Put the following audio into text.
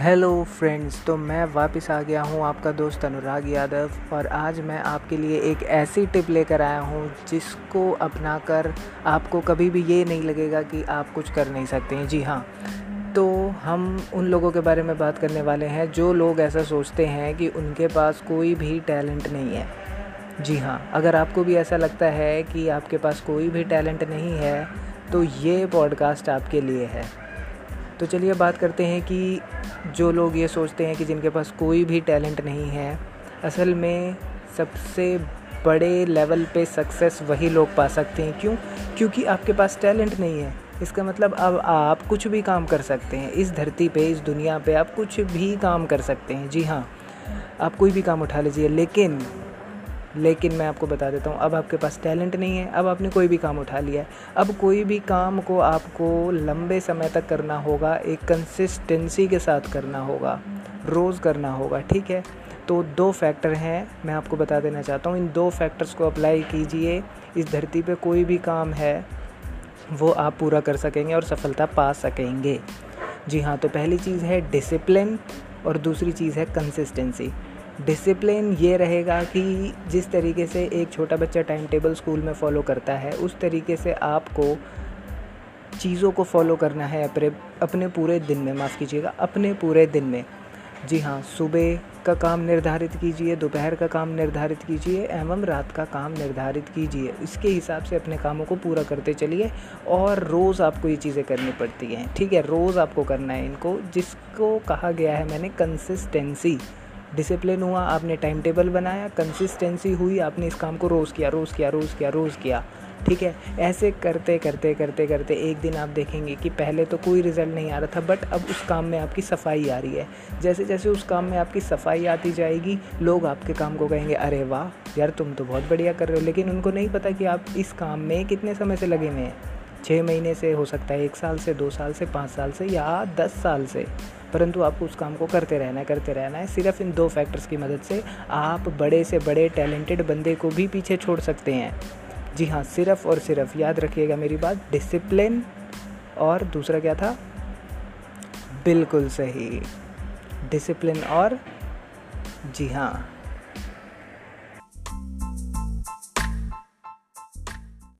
Hello friends तो मैं वापस आ गया हूँ आपका दोस्त अनुराग यादव और आज मैं आपके लिए एक ऐसी टिप लेकर आया हूँ जिसको अपना कर आपको कभी भी ये नहीं लगेगा कि आप कुछ कर नहीं सकते हैं। जी हाँ तो हम उन लोगों के बारे में बात करने वाले हैं जो लोग ऐसा सोचते हैं कि उनके पास कोई भी टैलेंट नहीं है। जी हाँ अगर आपको भी ऐसा लगता है कि आपके पास कोई भी टैलेंट नहीं है तो ये पॉडकास्ट आपके लिए है। तो चलिए बात करते हैं कि जो लोग ये सोचते हैं कि जिनके पास कोई भी टैलेंट नहीं है, असल में सबसे बड़े लेवल पे सक्सेस वही लोग पा सकते हैं। क्यों? क्योंकि आपके पास टैलेंट नहीं है। इसका मतलब अब आप कुछ भी काम कर सकते हैं। इस धरती पे, इस दुनिया पे आप कुछ भी काम कर सकते हैं। जी हाँ आप कोई भी काम उठा लीजिए। लेकिन लेकिन मैं आपको बता देता हूँ, अब आपके पास टैलेंट नहीं है, अब आपने कोई भी काम उठा लिया है। अब कोई भी काम को आपको लंबे समय तक करना होगा, एक कंसिस्टेंसी के साथ करना होगा, रोज़ करना होगा, ठीक है? तो दो फैक्टर हैं, मैं आपको बता देना चाहता हूँ। इन दो फैक्टर्स को अप्लाई कीजिए, इस धरती पे कोई भी काम है, वो आप पूरा कर सकेंगे और सफलता पा सकेंगे। जी हाँ तो पहली चीज़ है डिसिप्लिन और दूसरी चीज़ है कंसिस्टेंसी डिसिप्लिन ये रहेगा कि जिस तरीके से एक छोटा बच्चा टाइम टेबल स्कूल में फॉलो करता है, उस तरीके से आपको चीज़ों को फॉलो करना है अपने अपने पूरे दिन में, माफ़ कीजिएगा, अपने पूरे दिन में। जी हाँ सुबह का काम निर्धारित कीजिए, दोपहर का काम निर्धारित कीजिए, एवं रात का काम निर्धारित कीजिए। इसके हिसाब से अपने कामों को पूरा करते चलिए और रोज़ आपको ये चीज़ें करनी पड़ती हैं। ठीक है, रोज़ आपको करना है इनको, जिसको कहा गया है मैंने कंसिस्टेंसी डिसिप्लिन हुआ, आपने टाइम टेबल बनाया कंसिस्टेंसी हुई, आपने इस काम को रोज़ किया रोज़ किया रोज़ किया रोज़ किया। ठीक है? ऐसे करते करते करते करते एक दिन आप देखेंगे कि पहले तो कोई रिज़ल्ट नहीं आ रहा था बट अब उस काम में आपकी सफ़ाई आ रही है। जैसे जैसे उस काम में आपकी सफ़ाई आती जाएगी, लोग आपके काम को कहेंगे, अरे वाह, यार तुम तो बहुत बढ़िया कर रहे हो। लेकिन उनको नहीं पता कि आप इस काम में कितने समय से लगे हुए हैं। छः महीने से हो सकता है, एक साल से, दो साल से, पाँच साल से या दस साल से। परंतु आपको उस काम को करते रहना है, करते रहना है। सिर्फ़ इन दो फैक्टर्स की मदद से आप बड़े से बड़े टैलेंटेड बंदे को भी पीछे छोड़ सकते हैं। जी हाँ सिर्फ़ और सिर्फ़ याद रखिएगा मेरी बात डिसिप्लिन और दूसरा क्या था? बिल्कुल सही। डिसिप्लिन और, जी हाँ।